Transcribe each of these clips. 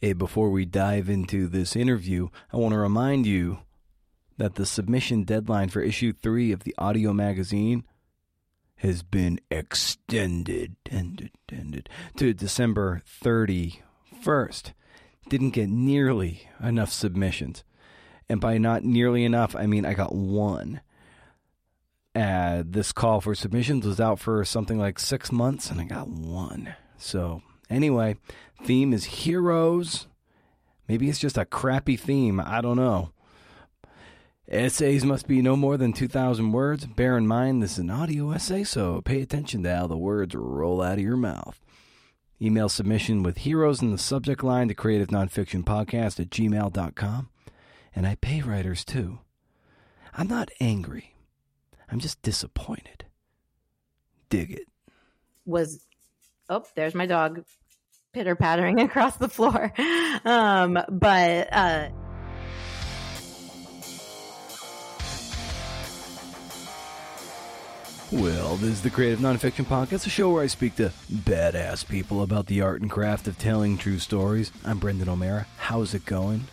Before we dive into this interview, I want to remind you that the submission deadline for issue three of the audio magazine has been extended, ended, ended, to December 31st. Didn't get nearly enough submissions. And by not nearly enough, I mean I got one. Uh, this call for submissions was out for something like six months, and I got one. So, anyway, theme is heroes. Maybe it's just a crappy theme. I don't know. Essays must be no more than 2,000 words. Bear in mind this is an audio essay, so pay attention to how the words roll out of your mouth. Email submission with heroes in the subject line to creative nonfiction podcast at gmail.com. And I pay writers too. I'm not angry, I'm just disappointed. Dig it. Was, oh, there's my dog pitter pattering across the floor. Um, but, uh, Well, this is the Creative Nonfiction Podcast, a show where I speak to badass people about the art and craft of telling true stories. I'm Brendan O'Meara. How's it going?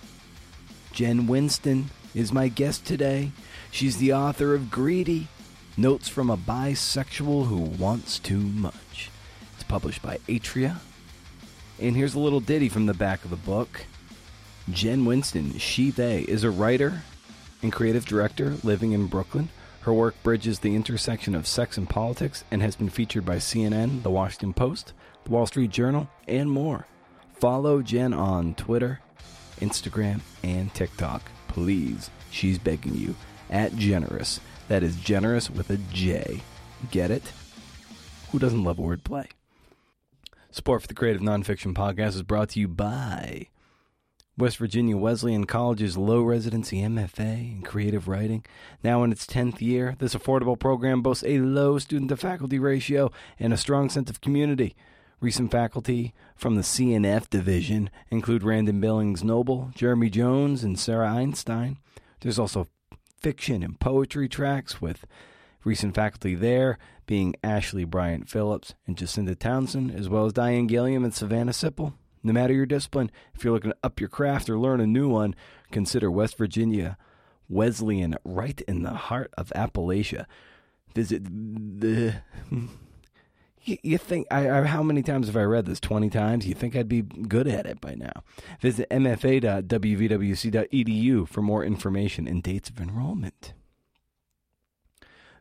Jen Winston is my guest today. She's the author of Greedy Notes from a Bisexual Who Wants Too Much. It's published by Atria. And here's a little ditty from the back of the book. Jen Winston, she, they, is a writer and creative director living in Brooklyn. Her work bridges the intersection of sex and politics and has been featured by CNN, The Washington Post, The Wall Street Journal, and more. Follow Jen on Twitter, Instagram, and TikTok. Please, she's begging you. At Jenerous. That is generous with a J. Get it? Who doesn't love wordplay? Support for the Creative Nonfiction Podcast is brought to you by West Virginia Wesleyan College's low residency MFA in creative writing. Now in its 10th year, this affordable program boasts a low student to faculty ratio and a strong sense of community. Recent faculty from the CNF division include Randon Billings Noble, Jeremy Jones, and Sarah Einstein. There's also fiction and poetry tracks with recent faculty there being Ashleigh Bryant Phillips and Jacinda Townsend, as well as Diane Gilliam and Savannah Sipple. No matter your discipline, if you're looking to up your craft or learn a new one, consider West Virginia Wesleyan right in the heart of Appalachia. Visit the. You, think I, I, how many times have I read this? Twenty times. You think I'd be good at it by now? Visit mfa.wvwc.edu for more information and dates of enrollment.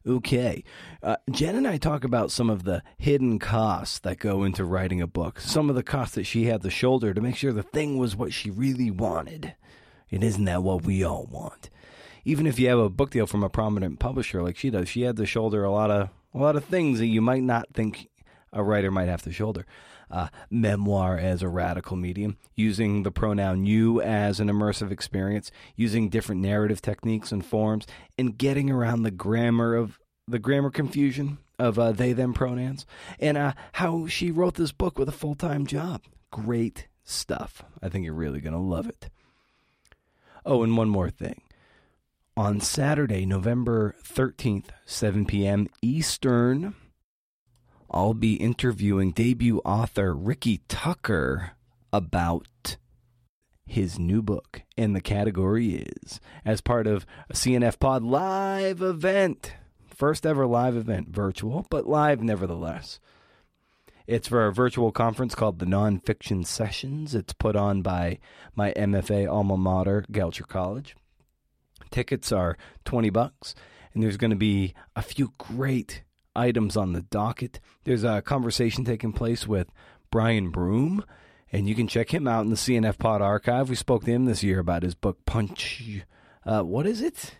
Okay. Uh, Jen and I talk about some of the hidden costs that go into writing a book, some of the costs that she had to shoulder to make sure the thing was what she really wanted. And isn't that what we all want? Even if you have a book deal from a prominent publisher like she does, she had to shoulder a lot of a lot of things that you might not think a writer might have to shoulder. Uh, memoir as a radical medium, using the pronoun you as an immersive experience, using different narrative techniques and forms, and getting around the grammar of the grammar confusion of uh, they them pronouns, and uh, how she wrote this book with a full time job. Great stuff. I think you're really going to love it. Oh, and one more thing. On Saturday, November 13th, 7 p.m. Eastern, I'll be interviewing debut author Ricky Tucker about his new book. And the category is as part of a CNF Pod live event. First ever live event, virtual, but live nevertheless. It's for a virtual conference called the Nonfiction Sessions. It's put on by my MFA alma mater, Goucher College. Tickets are 20 bucks, and there's going to be a few great items on the docket. There's a conversation taking place with Brian Broome, and you can check him out in the CNF Pod archive. We spoke to him this year about his book Punch. Uh, what is it?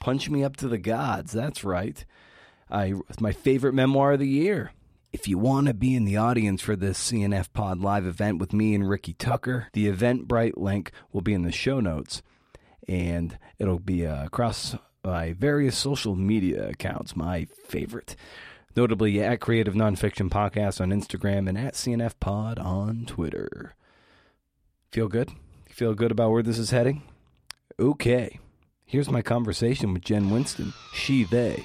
Punch Me Up to the Gods. That's right. I, it's my favorite memoir of the year. If you want to be in the audience for this CNF Pod live event with me and Ricky Tucker, the Eventbrite link will be in the show notes, and it'll be uh, across by various social media accounts, my favorite, notably at Creative Nonfiction Podcast on Instagram and at CNF Pod on Twitter. Feel good? Feel good about where this is heading? Okay. Here's my conversation with Jen Winston. She, they.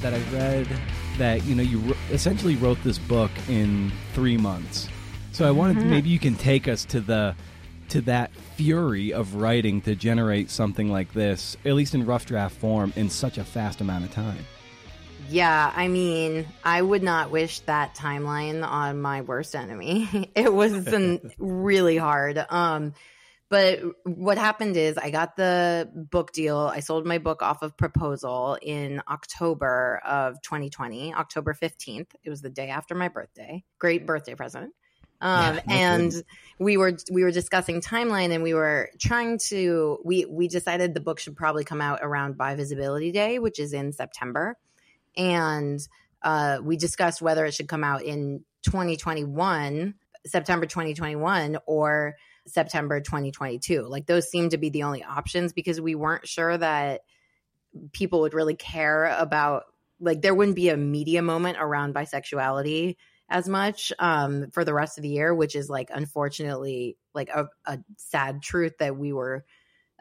That I read that you know you essentially wrote this book in three months. So I wanted mm-hmm. maybe you can take us to the to that fury of writing to generate something like this, at least in rough draft form, in such a fast amount of time. Yeah, I mean, I would not wish that timeline on my worst enemy. it was really hard. Um, but what happened is I got the book deal. I sold my book off of proposal in October of 2020, October 15th. It was the day after my birthday. Great birthday present. Um, yeah, and we were we were discussing timeline and we were trying to we we decided the book should probably come out around Bi Visibility Day which is in september and uh, we discussed whether it should come out in 2021 september 2021 or September 2022. Like those seem to be the only options because we weren't sure that people would really care about like there wouldn't be a media moment around bisexuality as much um, for the rest of the year, which is like unfortunately like a, a sad truth that we were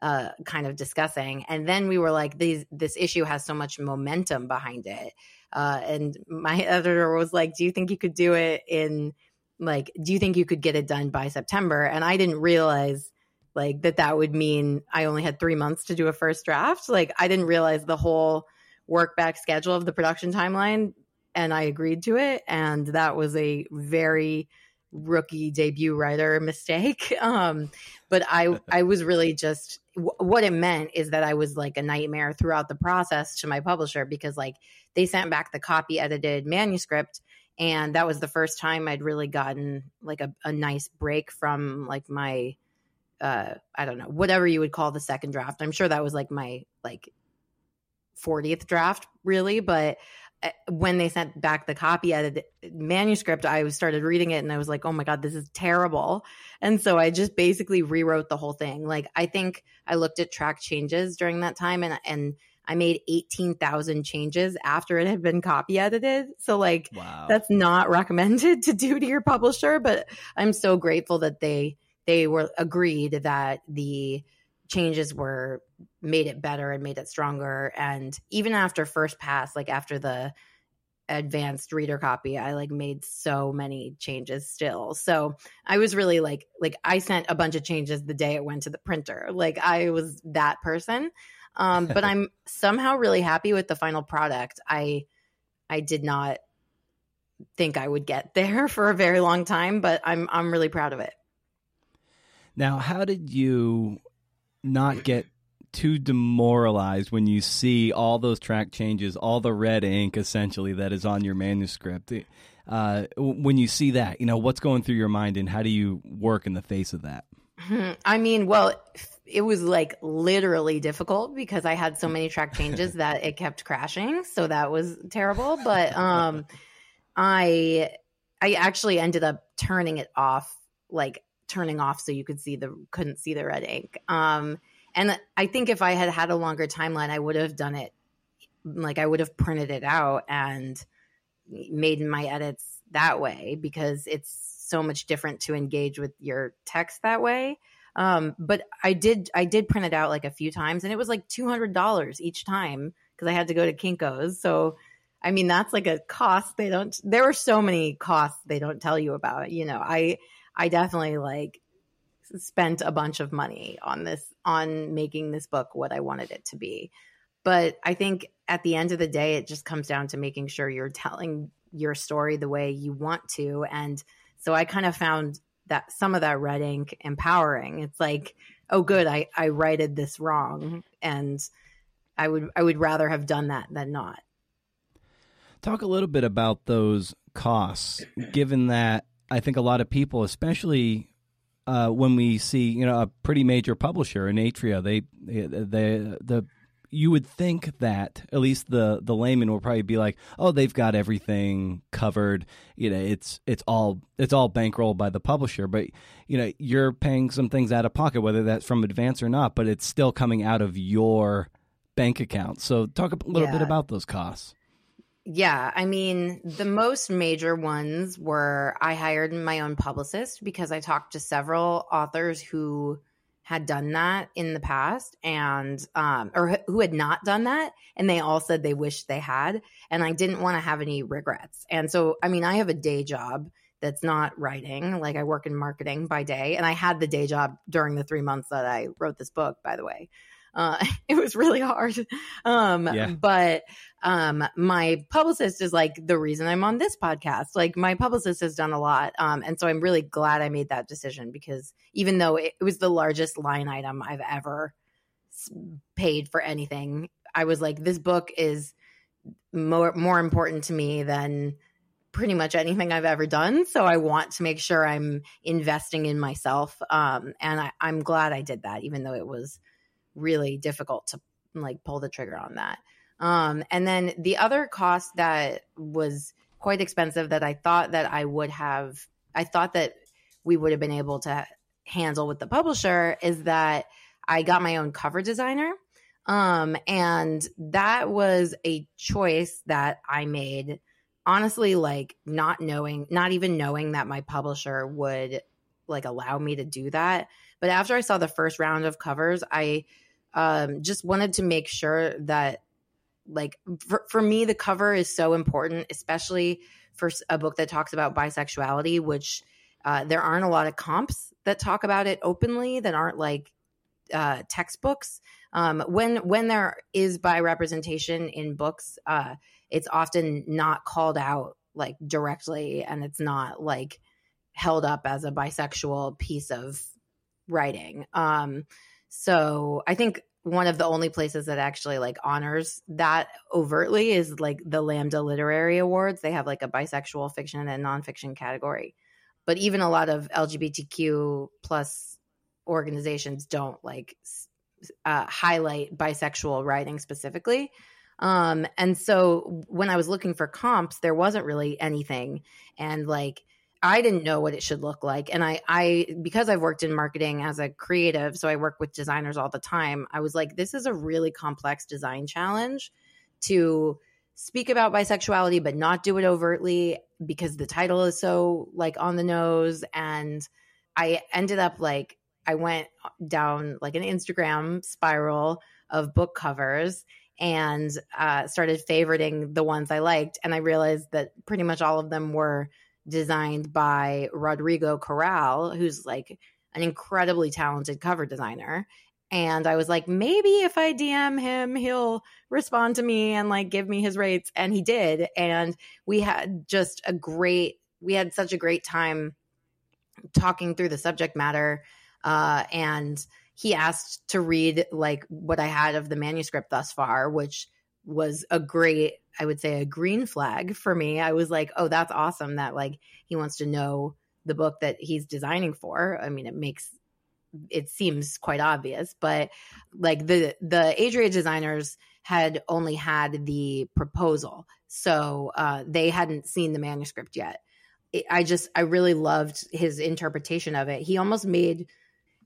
uh, kind of discussing. And then we were like, these, this issue has so much momentum behind it. Uh, and my editor was like, "Do you think you could do it in like do you think you could get it done by september? And i didn't realize like that that would mean i only had three months to do a first draft. Like i didn't realize the whole work back schedule of the production timeline and i agreed to it. And that was a very rookie debut writer mistake. Um but i i was really just what it meant is that i was like a nightmare throughout the process to my publisher because like they sent back the copy edited manuscript and that was the first time i'd really gotten like a, a nice break from like my uh i don't know whatever you would call the second draft. I'm sure that was like my like 40th draft really. But uh, when they sent back the copy edited manuscript i started reading it and i was like oh my god this is terrible. And so i just basically rewrote the whole thing. Like i think i looked at track changes during that time and and I made 18,000 changes after it had been copy edited. So, like, wow. that's not recommended to do to your publisher, but I'm so grateful that they they were agreed that the changes were made it better and made it stronger and even after first pass like after the advanced reader copy i like made so many changes still so i was really like like i sent a bunch of changes the day it went to the printer like i was that person um, but I'm somehow really happy with the final product. I I did not think I would get there for a very long time, but I'm I'm really proud of it. Now, how did you not get too demoralized when you see all those track changes, all the red ink essentially that is on your manuscript? Uh, when you see that, you know, what's going through your mind and how do you work in the face of that? I mean, well, it was like literally difficult because I had so many track changes that it kept crashing. So that was terrible. But um I I actually ended up turning it off, like turning off so you could see the couldn't see the red ink. Um and I think if I had had a longer timeline, I would have done it like I would have printed it out and made my edits that way because it's so much different to engage with your text that way. Um, but I did I did print it out like a few times, and it was like two hundred dollars each time because I had to go to Kinkos. So I mean that's like a cost they don't. There are so many costs they don't tell you about. You know, I I definitely like spent a bunch of money on this on making this book what I wanted it to be. But I think at the end of the day, it just comes down to making sure you're telling your story the way you want to. And so I kind of found that some of that red ink empowering. It's like, oh, good, I I righted this wrong, and I would I would rather have done that than not. Talk a little bit about those costs, given that I think a lot of people, especially uh, when we see you know a pretty major publisher in Atria, they they the you would think that at least the the layman will probably be like, oh, they've got everything covered. You know, it's it's all it's all bankrolled by the publisher, but you know, you're paying some things out of pocket, whether that's from advance or not, but it's still coming out of your bank account. So, talk a little yeah. bit about those costs. Yeah, I mean, the most major ones were I hired my own publicist because I talked to several authors who had done that in the past and um or who had not done that and they all said they wished they had and I didn't want to have any regrets. And so I mean I have a day job that's not writing like I work in marketing by day and I had the day job during the 3 months that I wrote this book by the way. Uh, it was really hard. Um, yeah. But um, my publicist is like the reason I'm on this podcast. Like my publicist has done a lot. Um, and so I'm really glad I made that decision because even though it, it was the largest line item I've ever paid for anything, I was like, this book is more more important to me than pretty much anything I've ever done. So I want to make sure I'm investing in myself. Um, and I, I'm glad I did that, even though it was really difficult to like pull the trigger on that. Um, and then the other cost that was quite expensive that I thought that I would have, I thought that we would have been able to handle with the publisher is that I got my own cover designer. Um, and that was a choice that I made honestly, like not knowing, not even knowing that my publisher would like allow me to do that. But after I saw the first round of covers, I um, just wanted to make sure that like for, for me the cover is so important especially for a book that talks about bisexuality which uh, there aren't a lot of comps that talk about it openly that aren't like uh, textbooks. Um, when when there is bi representation in books uh, it's often not called out like directly and it's not like held up as a bisexual piece of writing. Um, so I think one of the only places that actually like honors that overtly is like the Lambda Literary Awards. They have like a bisexual fiction and nonfiction category. But even a lot of LGBTQ plus organizations don't like uh, highlight bisexual writing specifically. Um, and so when I was looking for comps, there wasn't really anything. And like I didn't know what it should look like. And I, I, because I've worked in marketing as a creative, so I work with designers all the time. I was like, this is a really complex design challenge to speak about bisexuality, but not do it overtly because the title is so like on the nose. And I ended up like, I went down like an Instagram spiral of book covers and uh, started favoriting the ones I liked. And I realized that pretty much all of them were designed by Rodrigo Corral, who's like an incredibly talented cover designer. And I was like, maybe if I DM him, he'll respond to me and like give me his rates. And he did. And we had just a great, we had such a great time talking through the subject matter. Uh, and he asked to read like what I had of the manuscript thus far, which was a great I would say a green flag for me. I was like, oh, that's awesome that like he wants to know the book that he's designing for. I mean, it makes it seems quite obvious, but like the the Atria designers had only had the proposal, so uh, they hadn't seen the manuscript yet. It, I just I really loved his interpretation of it. He almost made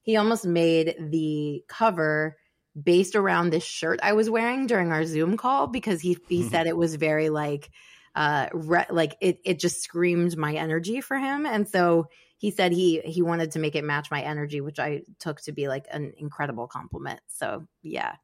he almost made the cover based around this shirt I was wearing during our Zoom call because he he mm-hmm. said it was very like uh re- like it it just screamed my energy for him and so he said he he wanted to make it match my energy which I took to be like an incredible compliment. So, yeah.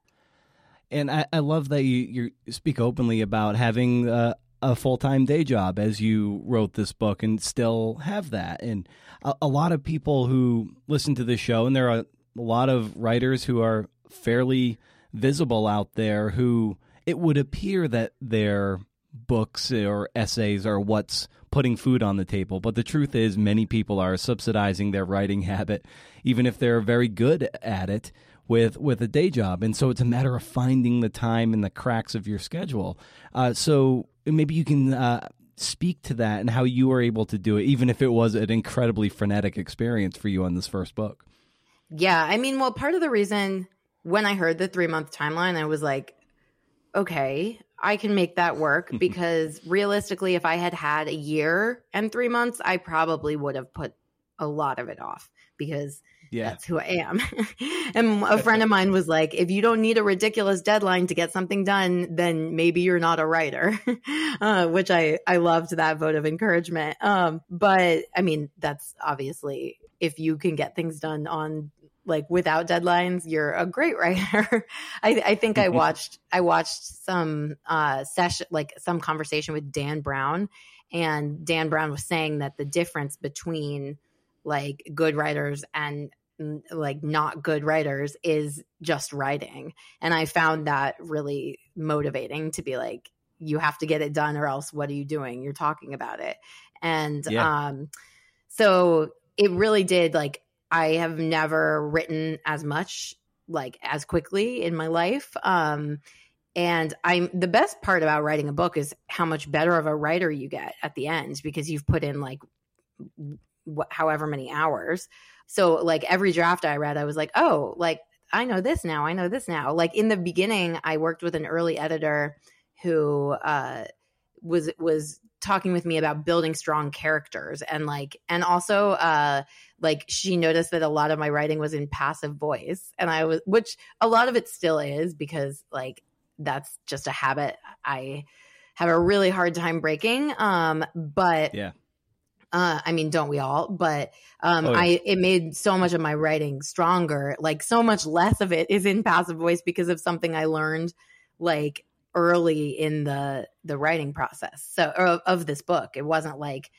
And I, I love that you you speak openly about having uh, a full time day job as you wrote this book and still have that. And a, a, lot of people who listen to this show, and there are a lot of writers who are fairly visible out there who it would appear that their books or essays are what's putting food on the table. But the truth is, many people are subsidizing their writing habit, even if they're very good at it with with a day job. And so it's a matter of finding the time in the cracks of your schedule. Uh, so maybe you can. Uh, speak to that and how you were able to do it, even if it was an incredibly frenetic experience for you on this first book. Yeah, I mean, well, part of the reason when I heard the three month timeline, I was like, okay, I can make that work because realistically, if I had had a year and three months, I probably would have put a lot of it off because yeah. that's who I am. and a friend of mine was like, if you don't need a ridiculous deadline to get something done, then maybe you're not a writer, uh, which I, I loved that vote of encouragement. Um, but I mean, that's obviously if you can get things done on like without deadlines, you're a great writer. I, I think I watched I watched some uh session like some conversation with Dan Brown, and Dan Brown was saying that the difference between like good writers and like not good writers is just writing. And I found that really motivating to be like, you have to get it done or else what are you doing? You're talking about it. And yeah. um so it really did like I have never written as much like as quickly in my life. Um and I'm the best part about writing a book is how much better of a writer you get at the end because you've put in like wh- however many hours. So like every draft I read, I was like, oh, like I know this now. I know this now. Like in the beginning, I worked with an early editor who uh, was was talking with me about building strong characters and like and also uh like she noticed that a lot of my writing was in passive voice and i was which a lot of it still is because like that's just a habit i have a really hard time breaking um but yeah uh, I mean, don't we all? But um, oh. I it made so much of my writing stronger. Like so much less of it is in passive voice because of something I learned like early in the the writing process. So of, of this book, it wasn't like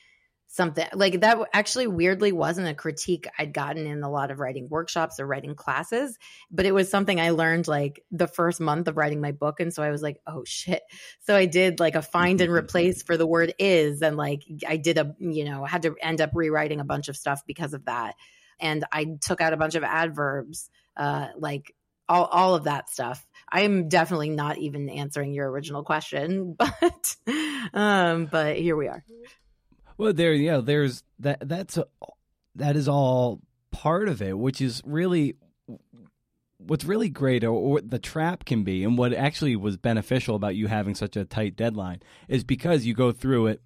something like that actually weirdly wasn't a critique I'd gotten in a lot of writing workshops or writing classes, but it was something I learned like the first month of writing my book. And so I was like, oh shit. So I did like a find and replace for the word is. And like I did a, you know, had to end up rewriting a bunch of stuff because of that. And I took out a bunch of adverbs, uh, like all, all of that stuff. I'm definitely not even answering your original question, but um, but here we are. Well, there, yeah, there's that. That's a, that is all part of it, which is really what's really great, or, or the trap can be, and what actually was beneficial about you having such a tight deadline is because you go through it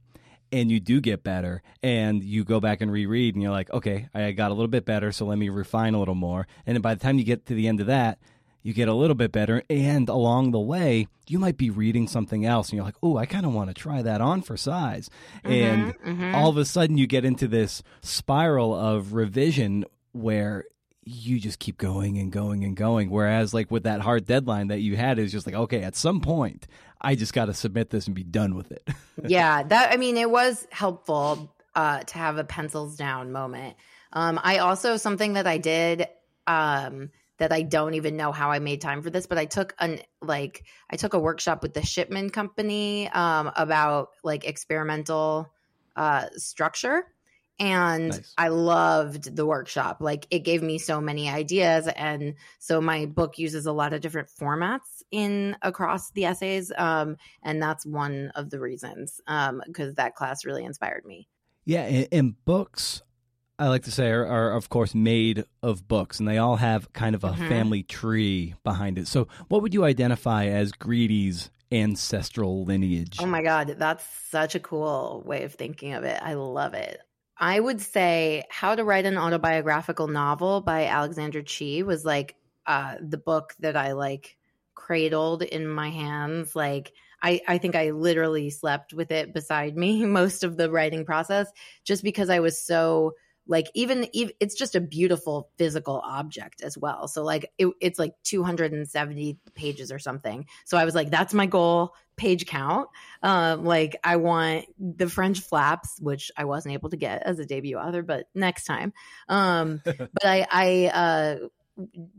and you do get better and you go back and reread and you're like okay i got a little bit better so let me refine a little more and by the time you get to the end of that you get a little bit better. And along the way, you might be reading something else and you're like, oh, I kind of want to try that on for size. Mm-hmm, and mm-hmm. all of a sudden, you get into this spiral of revision where you just keep going and going and going. Whereas, like with that hard deadline that you had, is just like, okay, at some point, I just got to submit this and be done with it. yeah, that I mean, it was helpful uh, to have a pencils down moment. Um, I also something that I did. Um, that I don't even know how I made time for this, but I took an like I took a workshop with the Shipman Company um, about like experimental uh, structure, and nice. I loved the workshop. Like it gave me so many ideas, and so my book uses a lot of different formats in across the essays, um, and that's one of the reasons because um, that class really inspired me. Yeah, in books I like to say are, are, of course made of books, and they all have kind of a mm-hmm. family tree behind it. So, what would you identify as Greedy's ancestral lineage? Oh my god, that's such a cool way of thinking of it. I love it. I would say How to Write an Autobiographical Novel by Alexander Chee was like uh, the book that I like cradled in my hands. Like I, I think I literally slept with it beside me most of the writing process, just because I was so like even, even it's just a beautiful physical object as well. So like it, it's like 270 pages or something. So i was like that's my goal page count. Um like i want the french flaps which i wasn't able to get as a debut author but next time. Um but i i uh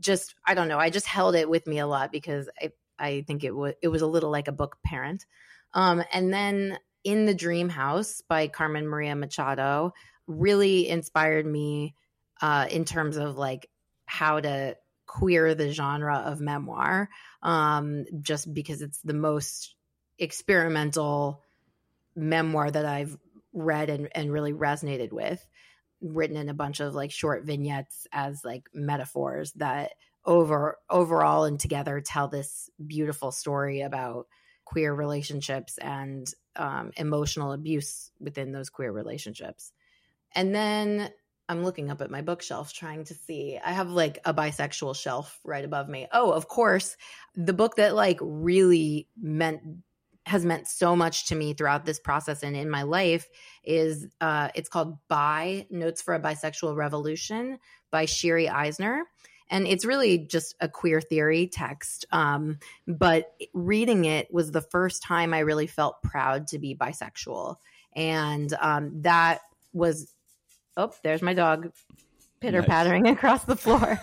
just i don't know. I just held it with me a lot because i i think it was it was a little like a book parent. Um and then in the dream house by carmen maria machado really inspired me uh, in terms of like how to queer the genre of memoir um, just because it's the most experimental memoir that I've read and, and really resonated with written in a bunch of like short vignettes as like metaphors that over overall and together tell this beautiful story about queer relationships and um, emotional abuse within those queer relationships and then I'm looking up at my bookshelf trying to see. I have like a bisexual shelf right above me. Oh, of course, the book that like really meant has meant so much to me throughout this process and in my life is uh it's called Bi Notes for a Bisexual Revolution by Shiri Eisner. and it's really just a queer theory text. Um, but reading it was the first time I really felt proud to be bisexual, and um, that was. Oh, there's my dog pitter pattering nice. across the floor.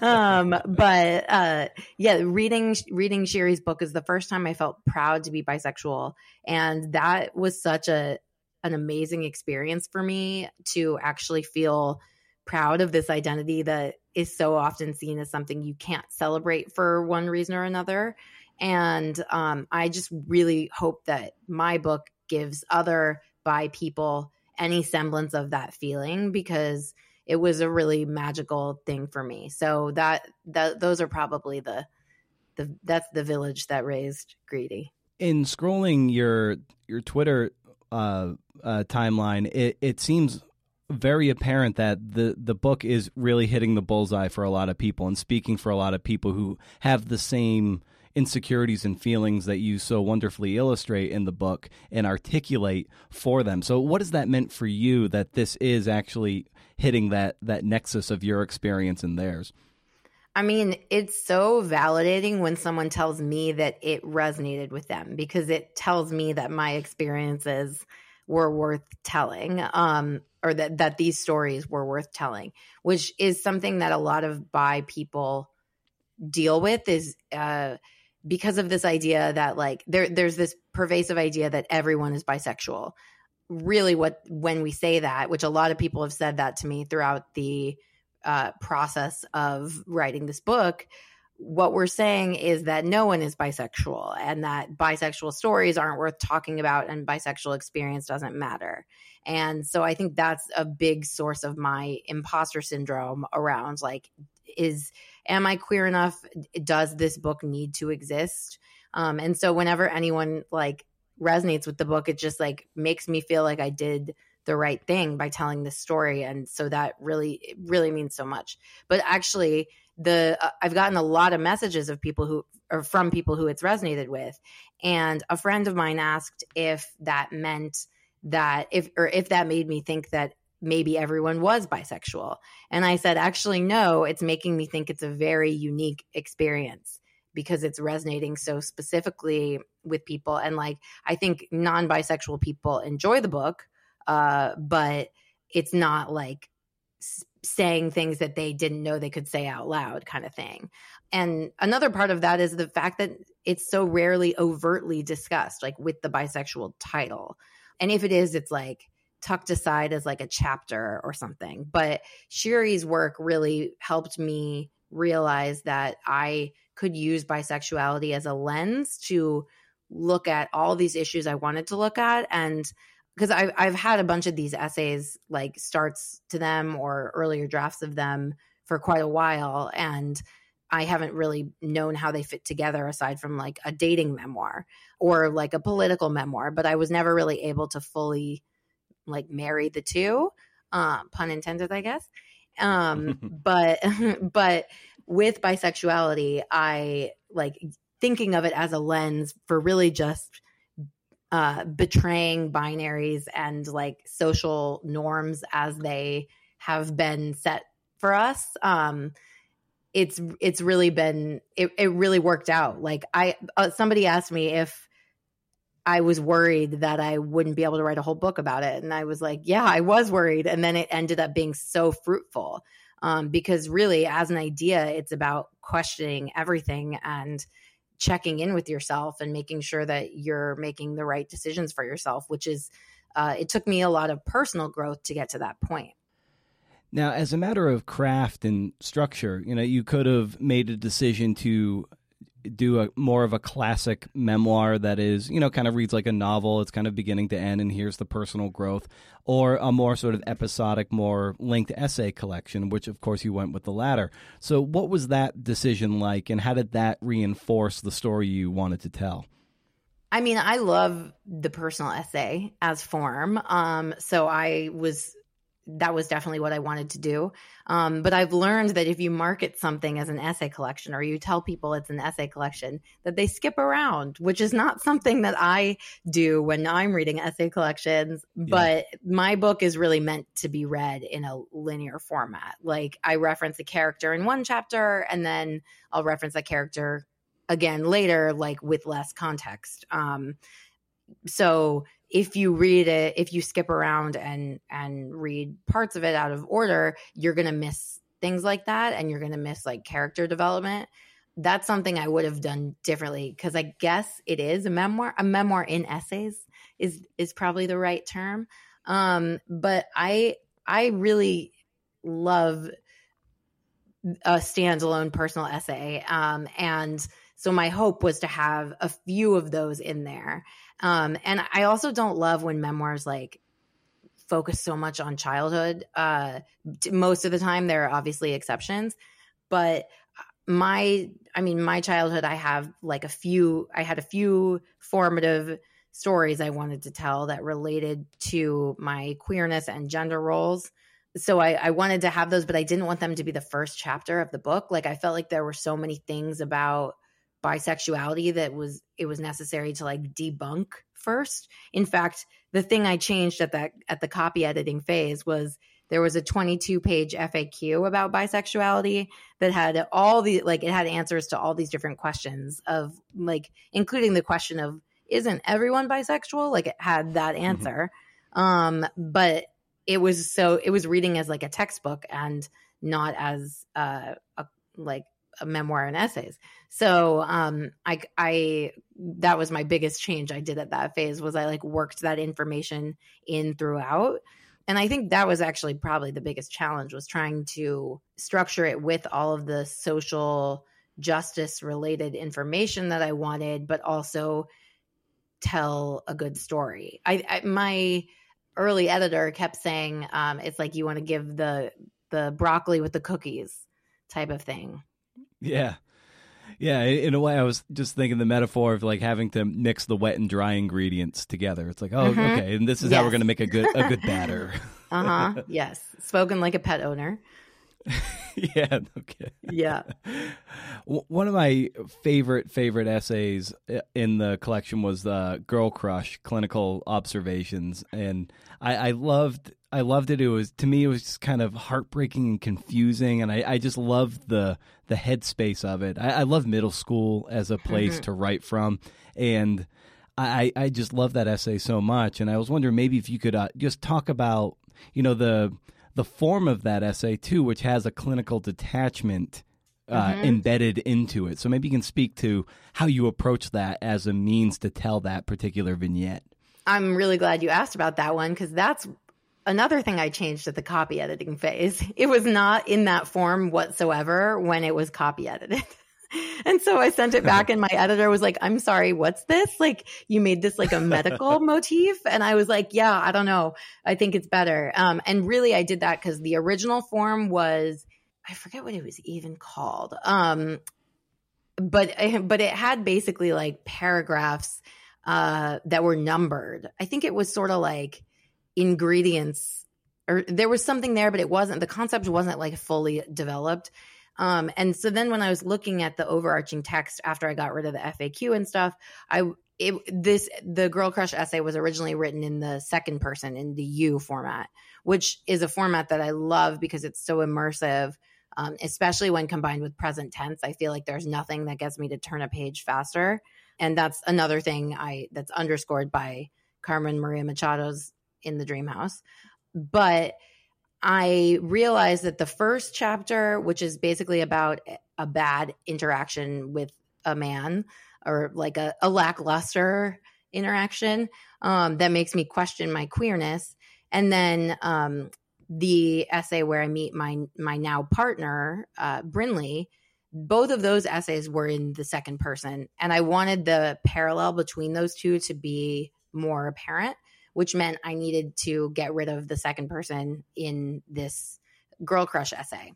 um, but uh, yeah, reading reading Shiri's book is the first time I felt proud to be bisexual, and that was such a an amazing experience for me to actually feel proud of this identity that is so often seen as something you can't celebrate for one reason or another. And um, I just really hope that my book gives other bi people any semblance of that feeling because it was a really magical thing for me. So that that those are probably the the that's the village that raised Greedy. In scrolling your your Twitter uh, uh, timeline, it, it seems very apparent that the the book is really hitting the bullseye for a lot of people and speaking for a lot of people who have the same insecurities and feelings that you so wonderfully illustrate in the book and articulate for them. So what has that meant for you that this is actually hitting that that nexus of your experience and theirs? I mean, it's so validating when someone tells me that it resonated with them because it tells me that my experiences were worth telling um, or that, that these stories were worth telling, which is something that a lot of bi people deal with is uh, because of this idea that like there there's this pervasive idea that everyone is bisexual. Really what when we say that, which a lot of people have said that to me throughout the uh, process of writing this book, what we're saying is that no one is bisexual and that bisexual stories aren't worth talking about and bisexual experience doesn't matter. And so I think that's a big source of my imposter syndrome around like, is, am I queer enough? Does this book need to exist? Um, and so whenever anyone like resonates with the book, it just like makes me feel like I did the right thing by telling this story and so that really really means so much but actually the uh, I've gotten a lot of messages of people who or from people who it's resonated with and a friend of mine asked if that meant that if or if that made me think that maybe everyone was bisexual and I said actually no it's making me think it's a very unique experience because it's resonating so specifically with people and like I think non-bisexual people enjoy the book uh but it's not like saying things that they didn't know they could say out loud kind of thing. And another part of that is the fact that it's so rarely overtly discussed like with the bisexual title. And if it is it's like tucked aside as like a chapter or something. But Shiri's work really helped me realize that I could use bisexuality as a lens to look at all these issues I wanted to look at and because I've I've had a bunch of these essays like starts to them or earlier drafts of them for quite a while, and I haven't really known how they fit together aside from like a dating memoir or like a political memoir, but I was never really able to fully like marry the two, uh, pun intended, I guess. Um, but but with bisexuality, I like thinking of it as a lens for really just uh, betraying binaries and like social norms as they have been set for us. Um, it's it's really been it, it really worked out. Like I uh, somebody asked me if I was worried that I wouldn't be able to write a whole book about it, and I was like, yeah, I was worried, and then it ended up being so fruitful. Um, because really, as an idea, it's about questioning everything and checking in with yourself and making sure that you're making the right decisions for yourself, which is, uh, it took me a lot of personal growth to get to that point. Now, as a matter of craft and structure, you know, you could have made a decision to do a more of a classic memoir that is, you know, kind of reads like a novel. It's kind of beginning to end, and here's the personal growth, or a more sort of episodic, more linked essay collection, which of course you went with the latter. So, what was that decision like, and how did that reinforce the story you wanted to tell? I mean, I love the personal essay as form. Um, so I was that was definitely what I wanted to do. Um, but I've learned that if you market something as an essay collection or you tell people it's an essay collection, that they skip around, which is not something that I do when I'm reading essay collections. Yeah. But my book is really meant to be read in a linear format. Like I reference a character in one chapter and then I'll reference that character again later, like with less context. Um, so if you read it if you skip around and and read parts of it out of order you're going to miss things like that and you're going to miss like character development. That's something i would have done differently because i guess it is a memoir. A memoir in essays is is probably the right term. Um but i i really love a standalone personal essay um and so my hope was to have a few of those in there um, and I also don't love when memoirs like focus so much on childhood. Uh, most of the time, there are obviously exceptions, but my, I mean, my childhood, I have like a few, I had a few formative stories I wanted to tell that related to my queerness and gender roles. So I, I wanted to have those, but I didn't want them to be the first chapter of the book. Like I felt like there were so many things about bisexuality that was it was necessary to like debunk first. In fact, the thing I changed at that at the copy editing phase was there was a 22 page FAQ about bisexuality that had all the like it had answers to all these different questions of like including the question of isn't everyone bisexual like it had that mm-hmm. answer mm-hmm. um but it was so it was reading as like a textbook and not as uh, a like memoir and essays. So um, I, I that was my biggest change I did at that phase was I like worked that information in throughout. And I think that was actually probably the biggest challenge was trying to structure it with all of the social justice related information that I wanted, but also tell a good story. I, I my early editor kept saying um, it's like you want to give the the broccoli with the cookies type of thing. Yeah. Yeah, in a way, I was just thinking the metaphor of like having to mix the wet and dry ingredients together. It's like, oh, mm-hmm. okay, and this is yes. how we're going to make a good a good batter. uh huh. Yes, spoken like a pet owner. yeah. Okay. Yeah. One of my favorite favorite essays uh, in the collection was the Girl Crush Clinical Observations, and I, I loved I loved it. It was to me it was just kind of heartbreaking and confusing, and I, I just loved the the headspace of it. I, I love middle school as a place mm-hmm. to write from, and I I just love that essay so much. And I was wondering maybe if you could uh, just talk about you know the the form of that essay too, which has a clinical detachment. Uh, mm-hmm. embedded into it. So maybe you can speak to how you approach that as a means to tell that particular vignette. I'm really glad you asked about that one because that's another thing I changed at the copy editing phase. It was not in that form whatsoever when it was copy edited. and so I sent it back and my editor was like, I'm sorry, what's this? Like you made this like a medical motif. And I was like, yeah, I don't know. I think it's better. Um, and really I did that because the original form was, I forget what it was even called. Um, but, but it had basically like paragraphs, uh, that were numbered. I think it was sort of like, ingredients or there was something there, but it wasn't the concept wasn't like fully developed. Um, and so then when I was looking at the overarching text after I got rid of the FAQ and stuff, I it, this the girl crush essay was originally written in the second person in the you format, which is a format that I love because it's so immersive. Um, especially when combined with present tense, I feel like there's nothing that gets me to turn a page faster, and that's another thing I that's underscored by Carmen Maria Machado's in the dream house. But I realized that the first chapter, which is basically about a bad interaction with a man or like a, a lackluster interaction um, that makes me question my queerness. And then um, the essay where I meet my my now partner, uh, Brinley, both of those essays were in the second person. And I wanted the parallel between those two to be more apparent which meant I needed to get rid of the second person in this girl crush essay.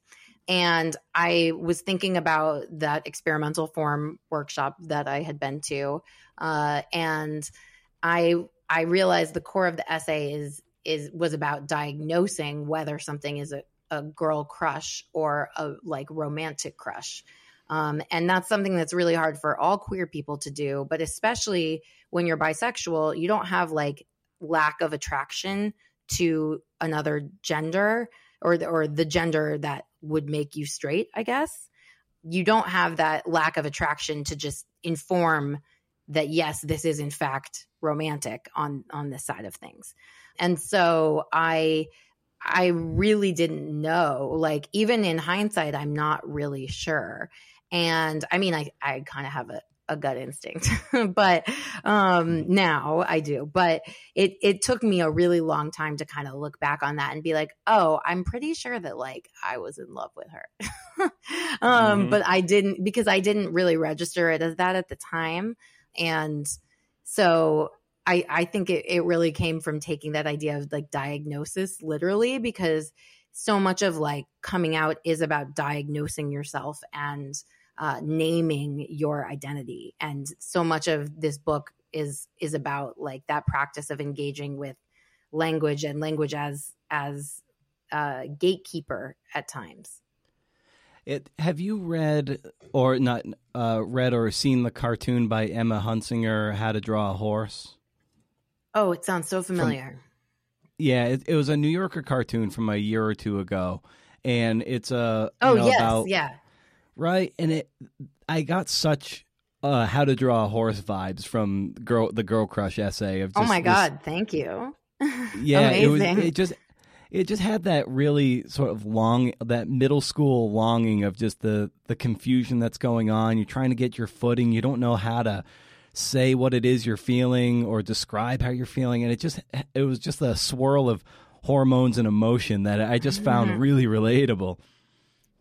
And I was thinking about that experimental form workshop that I had been to, uh, and I I realized the core of the essay is is was about diagnosing whether something is a, a girl crush or a like romantic crush. Um, and that's something that's really hard for all queer people to do, but especially when you're bisexual, you don't have like lack of attraction to another gender or the, or the gender that would make you straight, I guess. You don't have that lack of attraction to just inform that yes, this is in fact romantic on on this side of things. And so I I really didn't know. Like even in hindsight, I'm not really sure. And I mean, I I kind of have a a gut instinct, but um, now I do. But it it took me a really long time to kind of look back on that and be like, oh, I'm pretty sure that like I was in love with her, um, mm-hmm. but I didn't because I didn't really register it as that at the time, and so I I think it it really came from taking that idea of like diagnosis literally because so much of like coming out is about diagnosing yourself and uh, naming your identity. And so much of this book is is about like that practice of engaging with language and language as as a gatekeeper at times. It, have you read or not uh, read or seen the cartoon by Emma Hunsinger, How to Draw a Horse? Oh, it sounds so familiar. From, yeah, it, it, was a New Yorker cartoon from a year or two ago, and it's a oh know, yes, about, yeah, right? And it, I got such uh, how to draw a horse vibes from girl the girl crush essay of. Oh just, oh my god! This, thank you. Yeah, it was. It just it just had that really sort of long that middle school longing of just the the confusion that's going on. You're trying to get your footing. You don't know how to say what it is you're feeling or describe how you're feeling, and it just it was just a swirl of hormones and emotion that I just found mm-hmm. really relatable.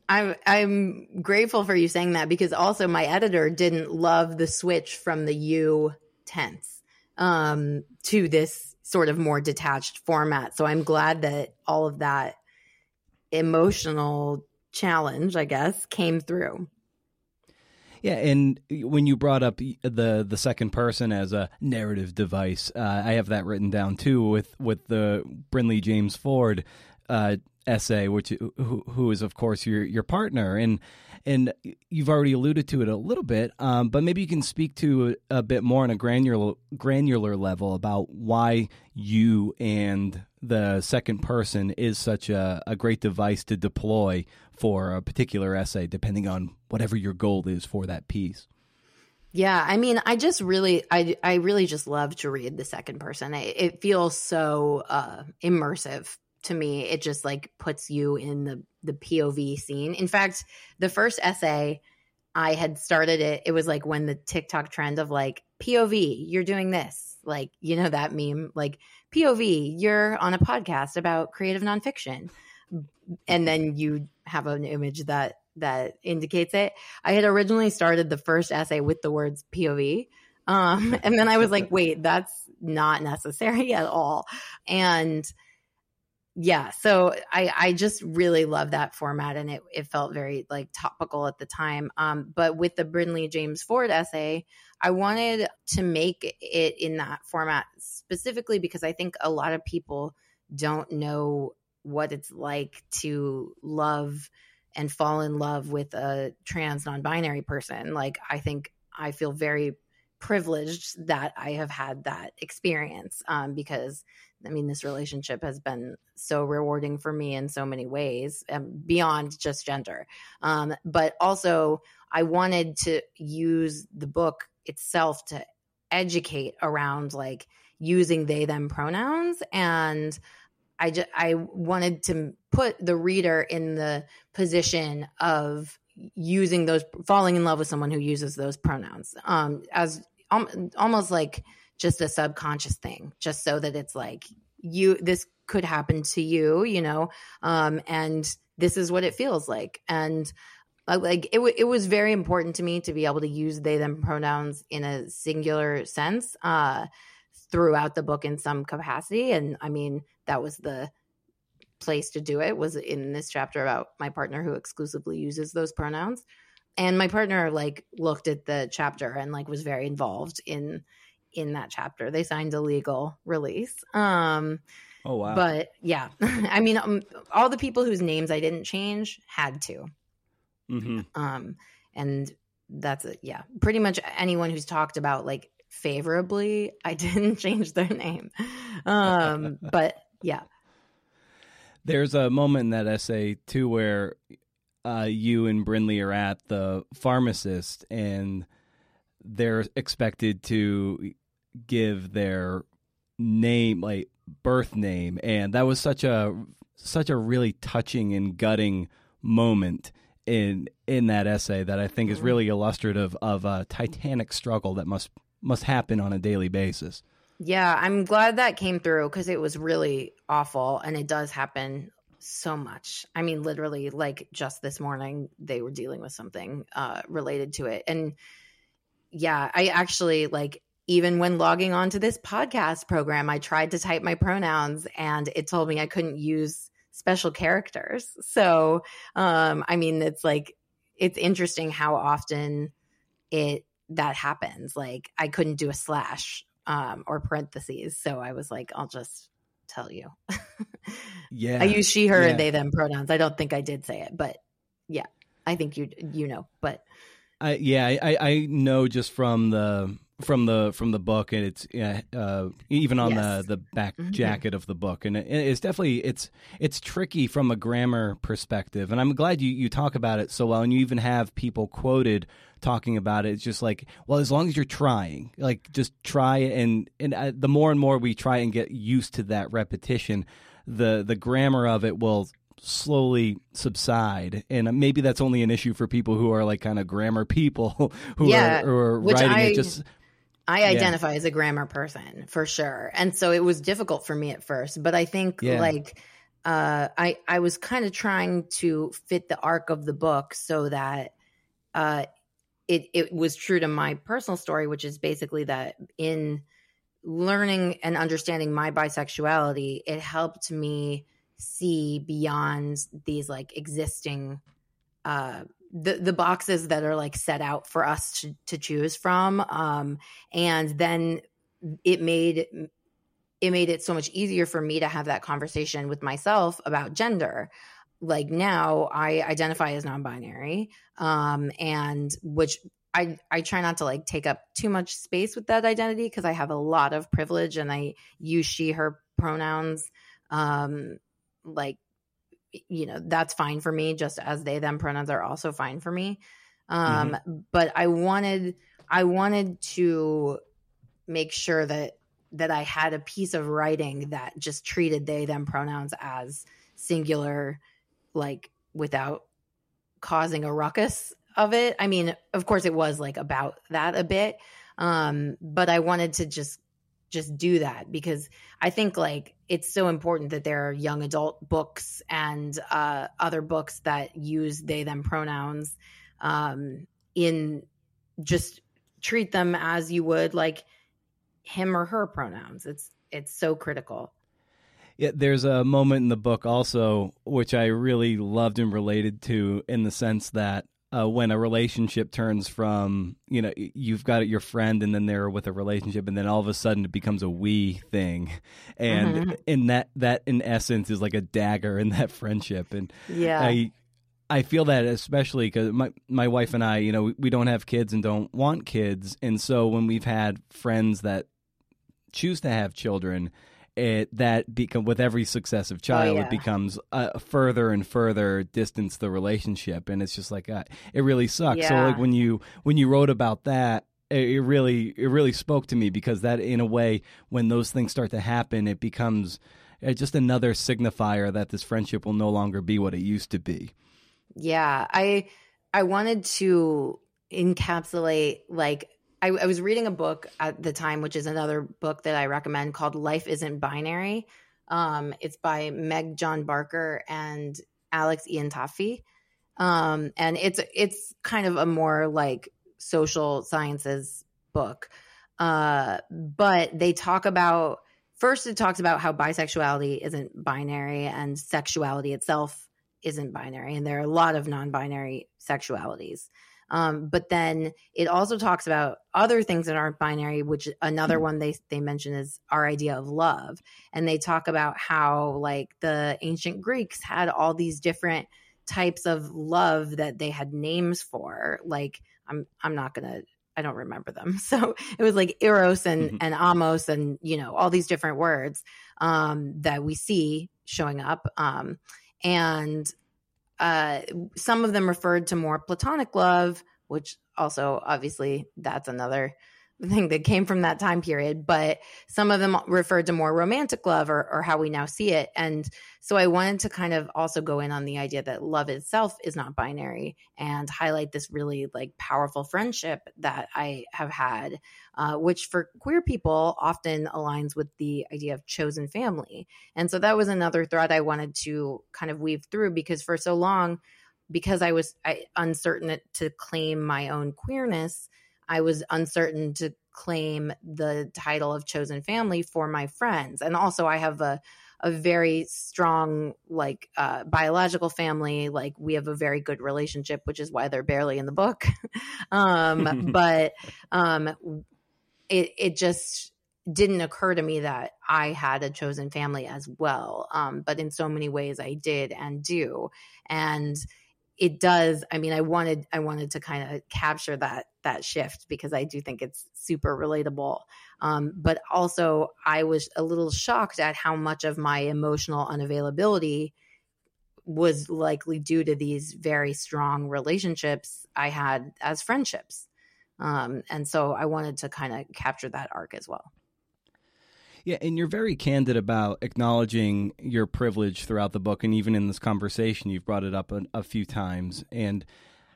I'm I'm grateful for you saying that because also my editor didn't love the switch from the you tense um, to this sort of more detached format. So I'm glad that all of that emotional challenge, I guess, came through. Yeah, and when you brought up the the second person as a narrative device, uh, I have that written down too with with the Brinley James Ford uh, essay, which who, who is of course your your partner, and and you've already alluded to it a little bit, um, but maybe you can speak to a, a, bit more on a granular granular level about why you and the second person is such a, a great device to deploy for a particular essay, depending on whatever your goal is for that piece. Yeah, I mean, I just really, I, I really just love to read the second person. It, it feels so uh, immersive to me it just like puts you in the the POV scene. In fact, the first essay I had started it, it was like when the TikTok trend of like POV, you're doing this, like you know that meme, like POV, you're on a podcast about creative nonfiction, and then you have an image that that indicates it. I had originally started the first essay with the words POV. Um, and then I was like, wait, that's not necessary at all. And yeah so i i just really love that format and it, it felt very like topical at the time um, but with the brinley james ford essay i wanted to make it in that format specifically because i think a lot of people don't know what it's like to love and fall in love with a trans non-binary person like i think i feel very privileged that i have had that experience um, because I mean, this relationship has been so rewarding for me in so many ways, um, beyond just gender. Um, but also, I wanted to use the book itself to educate around like using they them pronouns and I just I wanted to put the reader in the position of using those falling in love with someone who uses those pronouns um as almost like just a subconscious thing, just so that it's like you, this could happen to you, you know, um, and this is what it feels like. And uh, like it, w- it was very important to me to be able to use they them pronouns in a singular sense uh, throughout the book in some capacity. And I mean, that was the place to do it was in this chapter about my partner who exclusively uses those pronouns and my partner like looked at the chapter and like was very involved in in that chapter. They signed a legal release. Um, Oh wow! But yeah, I mean, um, all the people whose names I didn't change had to. hmm Um, and that's it. Yeah, pretty much anyone who's talked about like favorably, I didn't change their name. Um, but yeah, There's a moment in that essay too where uh, you and Brinley are at the pharmacist, and they're expected to give their name, like birth name, and that was such a such a really touching and gutting moment in in that essay that I think is really illustrative of a titanic struggle that must must happen on a daily basis. yeah, I'm glad that came through because it was really awful, and it does happen so much. I mean, literally, like just this morning, they were dealing with something uh, related to it, and yeah, I actually like even when logging on to this podcast program, I tried to type my pronouns and it told me I couldn't use special characters. So, um, I mean, it's like, it's interesting how often it that happens. Like, I couldn't do a slash um, or parentheses. So I was like, I'll just tell you. Yeah, I use she, her, Yeah. and they, them pronouns. I don't think I did say it, but yeah, I think you, you know, but I, yeah, I, I- know just from the from the from the book, and it's yeah, uh, even on Yes. the the back Mhm. jacket of the book, and it, it's definitely it's it's tricky from a grammar perspective, and I'm glad you you talk about it so well, and you even have people quoted talking about it. It's just like, well, as long as you're trying, like just try, and and uh, the more and more we try and get used to that repetition, the the grammar of it will slowly subside and maybe that's only an issue for people who are like kind of grammar people who Yeah, are, who are writing I- it just I Yeah. identify as a grammar person for sure. And so it was difficult for me at first, but I think Yeah. like uh I I was kind of trying to fit the arc of the book so that uh it it was true to my personal story which is basically that in learning and understanding my bisexuality, it helped me see beyond these like existing uh the the boxes that are like set out for us to, to choose from. Um and then it made it made it so much easier for me to have that conversation with myself about gender. Like now i identify as non-binary um and which i i try not to like take up too much space with that identity because i have a lot of privilege and i use she her pronouns um like you know that's fine for me just as they them pronouns are also fine for me. Um but i wanted i wanted to make sure that that i had a piece of writing that just treated they them pronouns as singular like without causing a ruckus of it i mean of course it was like about that a bit um but i wanted to just just do that because I think like it's so important that there are young adult books and uh, other books that use they them pronouns um, in just treat them as you would like him or her pronouns. It's it's so critical. Yeah, there's a moment in the book also which I really loved and related to in the sense that uh, when a relationship turns from you know you've got your friend and then they're with a relationship and then all of a sudden it becomes a we thing, and Mhm. in that that in essence is like a dagger in that friendship and Yeah. I I feel that especially because my my wife and I, you know, we, we don't have kids and don't want kids, and so when we've had friends that choose to have children, it that become with every successive child, Oh, yeah. it becomes uh, further and further distance the relationship, and it's just like uh, it really sucks. So like when you when you wrote about that. It it really, it really spoke to me because that, in a way, when those things start to happen, it becomes uh, just another signifier that this friendship will no longer be what it used to be. Yeah, I I wanted to encapsulate like I, I was reading a book at the time, which is another book that I recommend called "Life Isn't Binary." Um, it's by Meg John Barker and Alex Iantaffi, um, and it's it's kind of a more like social sciences book, uh, but they talk about first it talks about how bisexuality isn't binary and sexuality itself isn't binary. And there are a lot of non-binary sexualities Um, but then it also talks about other things that aren't binary, which another one they they mention is our idea of love, and they talk about how like the ancient Greeks had all these different types of love that they had names for. Like I'm I'm not gonna I don't remember them. So it was like eros and mm-hmm. and amos and you know all these different words um, that we see showing up. Um, and uh, some of them referred to more platonic love, which also obviously that's another thing that came from that time period, but some of them referred to more romantic love or, or how we now see it. And so I wanted to kind of also go in on the idea that love itself is not binary and highlight this really like powerful friendship that I have had, uh, which for queer people often aligns with the idea of chosen family. And so that was another thread I wanted to kind of weave through because for so long, because I was I, uncertain to claim my own queerness, I was uncertain to claim the title of chosen family for my friends. And also I have a a very strong like uh, biological family. Like we have a very good relationship which is why they're barely in the book. Um, but um, it it just didn't occur to me that I had a chosen family as well. Um, but in so many ways I did and do. And it does i mean i wanted i wanted to kind of capture that that shift because i do think it's super relatable um, but also i was a little shocked at how much of my emotional unavailability was likely due to these very strong relationships i had as friendships um, and so i wanted to kind of capture that arc as well yeah, and you're very candid about acknowledging your privilege throughout the book, and even in this conversation, you've brought it up a, a few times. And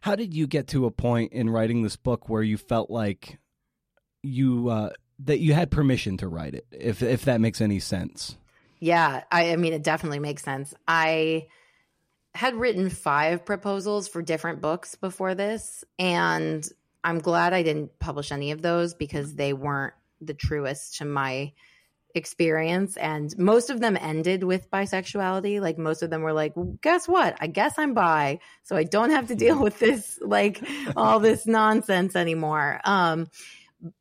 how did you get to a point in writing this book where you felt like you uh, that you had permission to write it, if if that makes any sense? Yeah, I, I mean, it definitely makes sense. I had written five proposals for different books before this, and I'm glad I didn't publish any of those because they weren't the truest to my experience and most of them ended with bisexuality. Like most of them were like well, guess what? I guess i'm bi so i don't have to deal with this like all this nonsense anymore. Um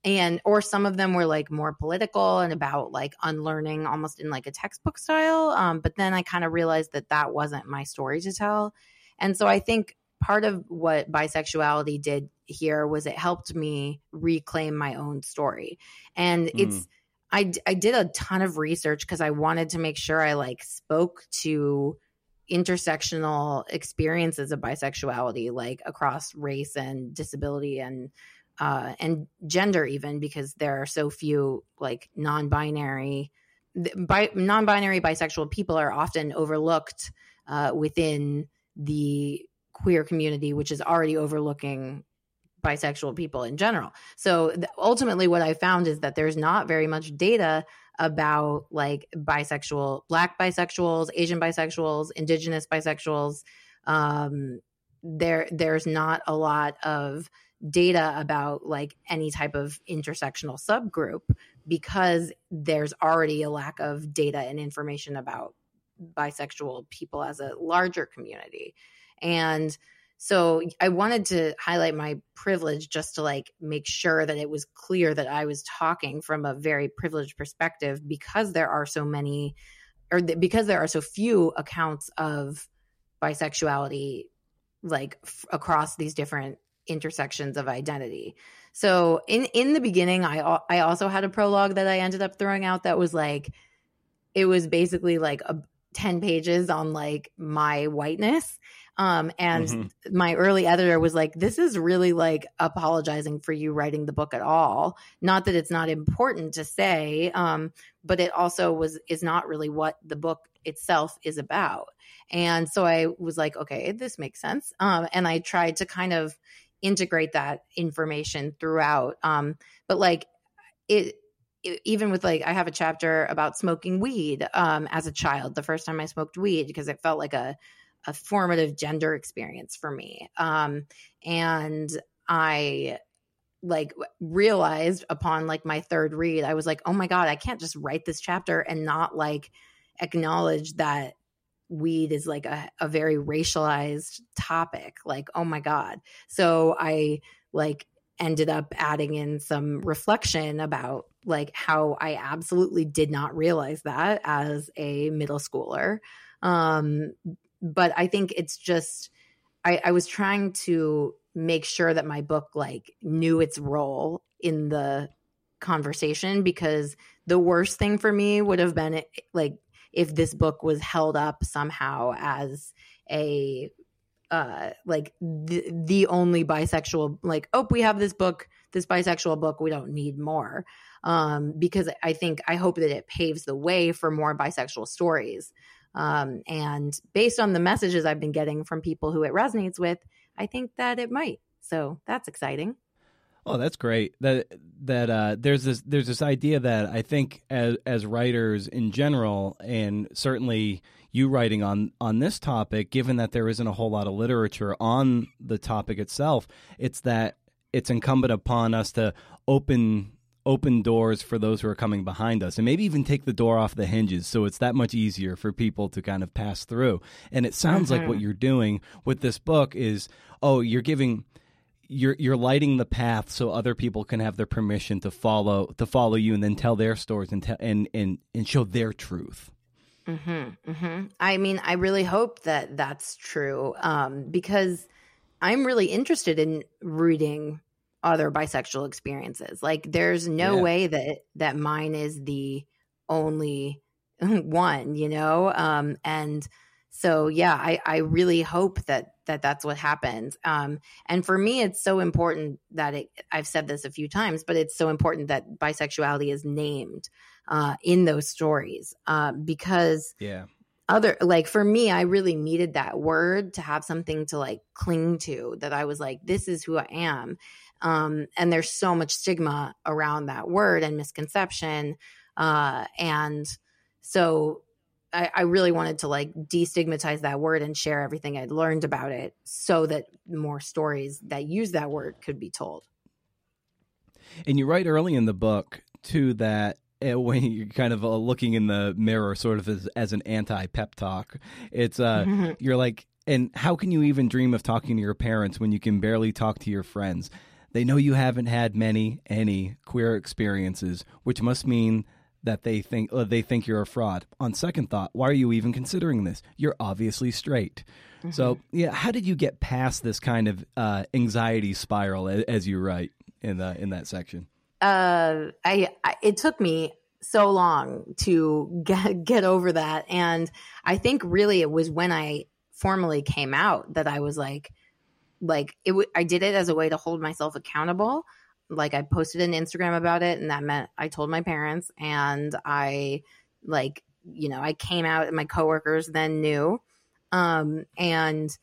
and or some of them were like more political and about like unlearning almost in like a textbook style. Um but then i kind of realized that that wasn't my story to tell. And so i think part of what bisexuality did here was it helped me reclaim my own story. And mm. it's I, I did a ton of research because I wanted to make sure I like spoke to intersectional experiences of bisexuality, like across race and disability and uh, and gender, even because there are so few like non-binary, bi- non-binary bisexual people are often overlooked uh, within the queer community, which is already overlooking bisexual people in general. So ultimately, what I found is that there's not very much data about like bisexual, black bisexuals, Asian bisexuals, indigenous bisexuals. Um, there, there's not a lot of data about like any type of intersectional subgroup because there's already a lack of data and information about bisexual people as a larger community. And so I wanted to highlight my privilege just to like make sure that it was clear that I was talking from a very privileged perspective because there are so many or th- because there are so few accounts of bisexuality like f- across these different intersections of identity. So in in the beginning I I also had a prologue that I ended up throwing out that was like it was basically like a 10 pages on like my whiteness um, and mm-hmm. my early editor was like, this is really like apologizing for you writing the book at all. Not that it's not important to say, um, but it also was, is not really what the book itself is about. And so I was like, okay, this makes sense. Um, and I tried to kind of integrate that information throughout. Um, but like it, even with like I have a chapter about smoking weed um, as a child. The first time I smoked weed because it felt like a a formative gender experience for me. Um, and I like realized upon like my third read, I was like, oh my God, I can't just write this chapter and not like acknowledge that weed is like a, a very racialized topic. Like oh my god. So i like ended up adding in some reflection about like how i absolutely did not realize that as a middle schooler. Um but i think it's just i i was trying to make sure that my book like knew its role in the conversation because the worst thing for me would have been like if this book was held up somehow as a uh like the, the only bisexual like oh we have this book this bisexual book we don't need more. Um because i think i hope that it paves the way for more bisexual stories um and based on the messages i've been getting from people who it resonates with i think that it might so that's exciting Oh, that's great. That that uh, there's this there's this idea that I think as as writers in general, and certainly you writing on on this topic, given that there isn't a whole lot of literature on the topic itself, it's that it's incumbent upon us to open open doors for those who are coming behind us and maybe even take the door off the hinges so it's that much easier for people to kind of pass through and it sounds mm-hmm. like what mm-hmm. you're doing with this book is oh you're giving you're you're lighting the path so other people can have their permission to follow to follow you and then tell their stories and tell and and and show their truth. Mm-hmm, mm-hmm. I mean, I really hope that that's true um, because I'm really interested in reading other bisexual experiences. Like, there's no yeah. way that that mine is the only one, you know. Um, and so, yeah, I I really hope that that that's what happens. Um, and for me, it's so important that it, I've said this a few times, but it's so important that bisexuality is named uh, in those stories uh, because yeah. Other like for me, I really needed that word to have something to like cling to. That I was like, this is who I am. Um, and there's so much stigma around that word and misconception. Uh, and so I, I really wanted to like destigmatize that word and share everything I'd learned about it so that more stories that use that word could be told. And you write early in the book too that uh, when you're kind of uh, looking in the mirror, sort of as, as an anti pep talk, it's uh, mm-hmm. you're like, and how can you even dream of talking to your parents when you can barely talk to your friends? They know you haven't had many, any queer experiences, which must mean that they think uh, they think you're a fraud. On second thought, why are you even considering this? You're obviously straight. Mm-hmm. So, yeah, how did you get past this kind of uh, anxiety spiral as, as, you write in the in that section? Uh, I, I it took me so long to get get over that, and I think really it was when I formally came out that I was like, like it. W- I did it as a way to hold myself accountable like I posted an Instagram about it and that meant I told my parents and I like you know I came out and my coworkers then knew um and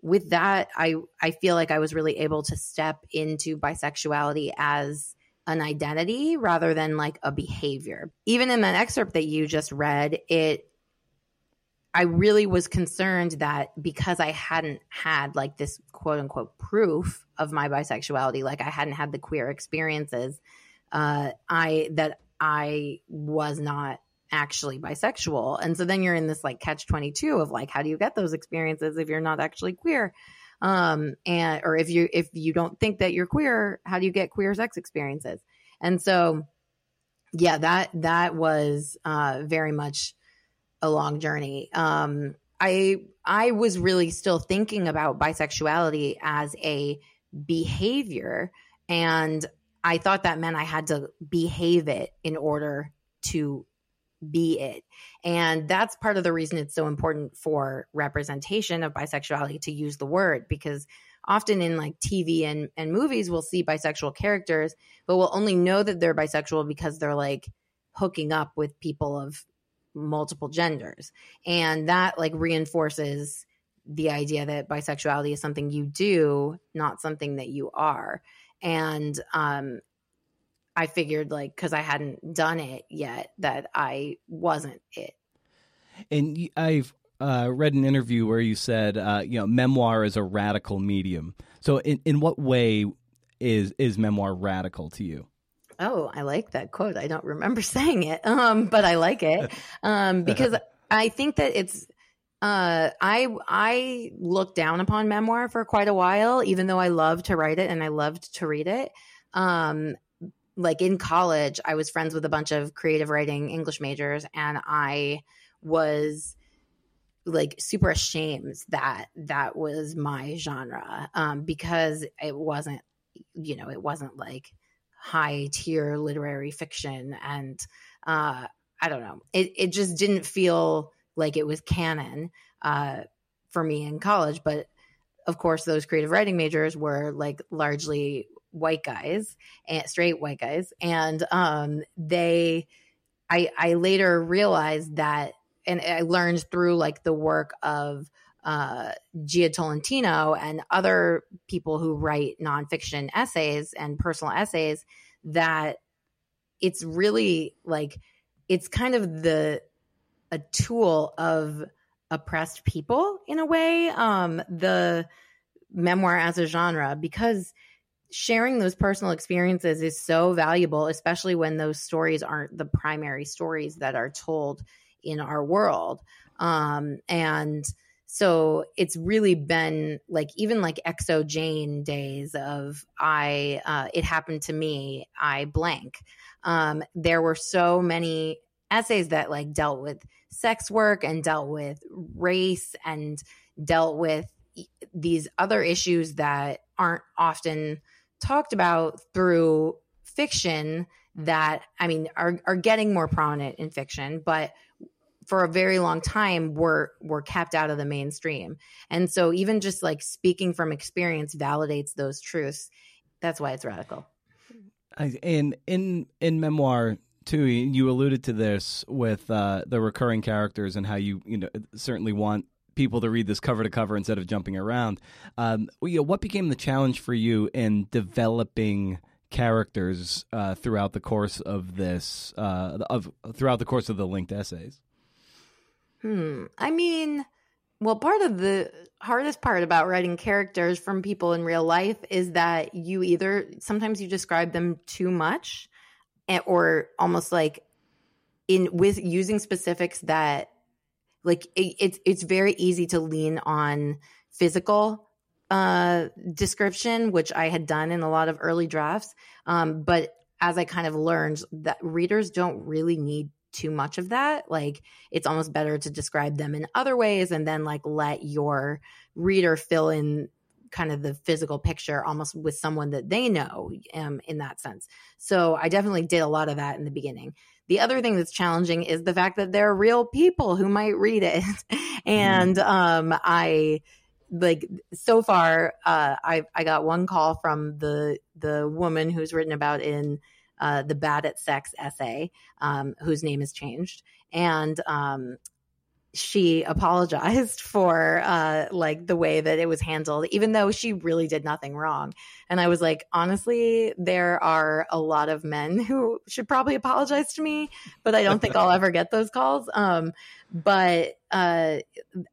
with that I I feel like I was really able to step into bisexuality as an identity rather than like a behavior. Even in that excerpt that you just read, it I really was concerned that because I hadn't had like this quote unquote proof of my bisexuality, like I hadn't had the queer experiences, uh, I that I was not actually bisexual. And so then you're in this like catch 22 of like how do you get those experiences if you're not actually queer? Um and or if you if you don't think that you're queer, how do you get queer sex experiences? And so yeah, that that was uh very much a long journey. Um, I I was really still thinking about bisexuality as a behavior, and I thought that meant I had to behave it in order to be it. And that's part of the reason it's so important for representation of bisexuality to use the word because often in like TV and, and movies, we'll see bisexual characters, but we'll only know that they're bisexual because they're like hooking up with people of multiple genders. And that like reinforces the idea that bisexuality is something you do, not something that you are. And um I figured like cuz I hadn't done it yet that I wasn't it. And I've uh, read an interview where you said, uh, you know, memoir is a radical medium. So, in, in what way is is memoir radical to you? Oh, I like that quote. I don't remember saying it, um, but I like it um, because I think that it's Uh, I I looked down upon memoir for quite a while, even though I loved to write it and I loved to read it. Um, like in college, I was friends with a bunch of creative writing English majors, and I was like super ashamed that that was my genre um, because it wasn't, you know, it wasn't like high tier literary fiction, and uh, I don't know, it it just didn't feel like it was canon uh, for me in college, but of course those creative writing majors were like largely white guys and straight white guys and um they i i later realized that and i learned through like the work of uh Jia Tolentino and other people who write nonfiction essays and personal essays that it's really like it's kind of the a tool of oppressed people in a way um the memoir as a genre because sharing those personal experiences is so valuable, especially when those stories aren't the primary stories that are told in our world. Um, and so it's really been like even like xoJane days of i uh, it happened to me i blank. Um, there were so many essays that like dealt with sex work and dealt with race and dealt with these other issues that aren't often talked about through fiction that I mean are are getting more prominent in fiction, but for a very long time were were kept out of the mainstream. And so even just like speaking from experience validates those truths. That's why it's radical. And in in memoir too, you alluded to this with uh, the recurring characters and how you you know certainly want people to read this cover to cover instead of jumping around. Um, you know, what became the challenge for you in developing characters uh, throughout the course of this uh, of throughout the course of the linked essays? Hmm. I mean, well, part of the hardest part about writing characters from people in real life is that you either sometimes you describe them too much, eh, or almost like in with using specifics that like it, it's it's very easy to lean on physical uh, description, which I had done in a lot of early drafts. Um, but as I kind of learned that readers don't really need too much of that. Like it's almost better to describe them in other ways and then like let your reader fill in kind of the physical picture almost with someone that they know um, in that sense. So I definitely did a lot of that in the beginning. The other thing that's challenging is the fact that there are real people who might read it. and mm-hmm. um, I like so far uh, I I got one call from the the woman who's written about in uh, the bad at sex essay, um, whose name has changed, and um, she apologized for uh like the way that it was handled even though she really did nothing wrong. And i was like honestly there are a lot of men who should probably apologize to me but i don't think i'll ever get those calls. Um but uh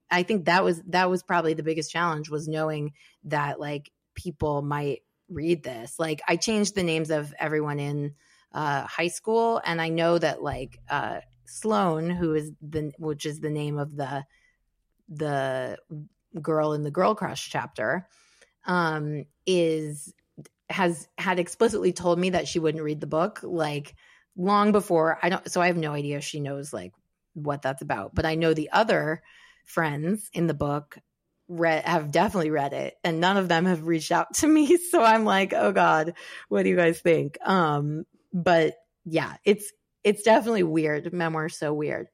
i think that was that was probably the biggest challenge was knowing that like people might read this like i changed the names of everyone in uh, high school and i know that like uh, Sloan, who is the which is the name of the the girl in the girl crush chapter, um, is has had explicitly told me that she wouldn't read the book like long before I don't so I have no idea she knows like what that's about. But I know the other friends in the book read have definitely read it and none of them have reached out to me. So I'm like, oh God, what do you guys think? Um, but yeah, it's it's definitely weird. Memoir's so weird.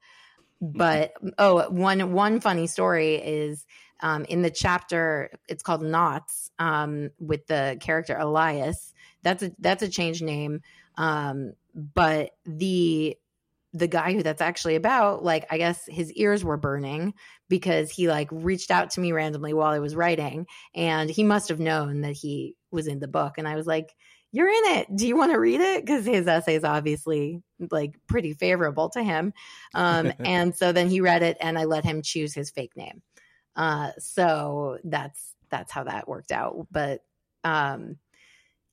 But oh, one one funny story is um, in the chapter. It's called Knots um, with the character Elias. That's a that's a changed name. Um, but the the guy who that's actually about, like I guess his ears were burning because he like reached out to me randomly while I was writing, and he must have known that he was in the book. And I was like, you're in it. Do you want to read it? Because his essay is obviously like pretty favorable to him. Um, and so then he read it, and I let him choose his fake name. Uh, so that's that's how that worked out. But um,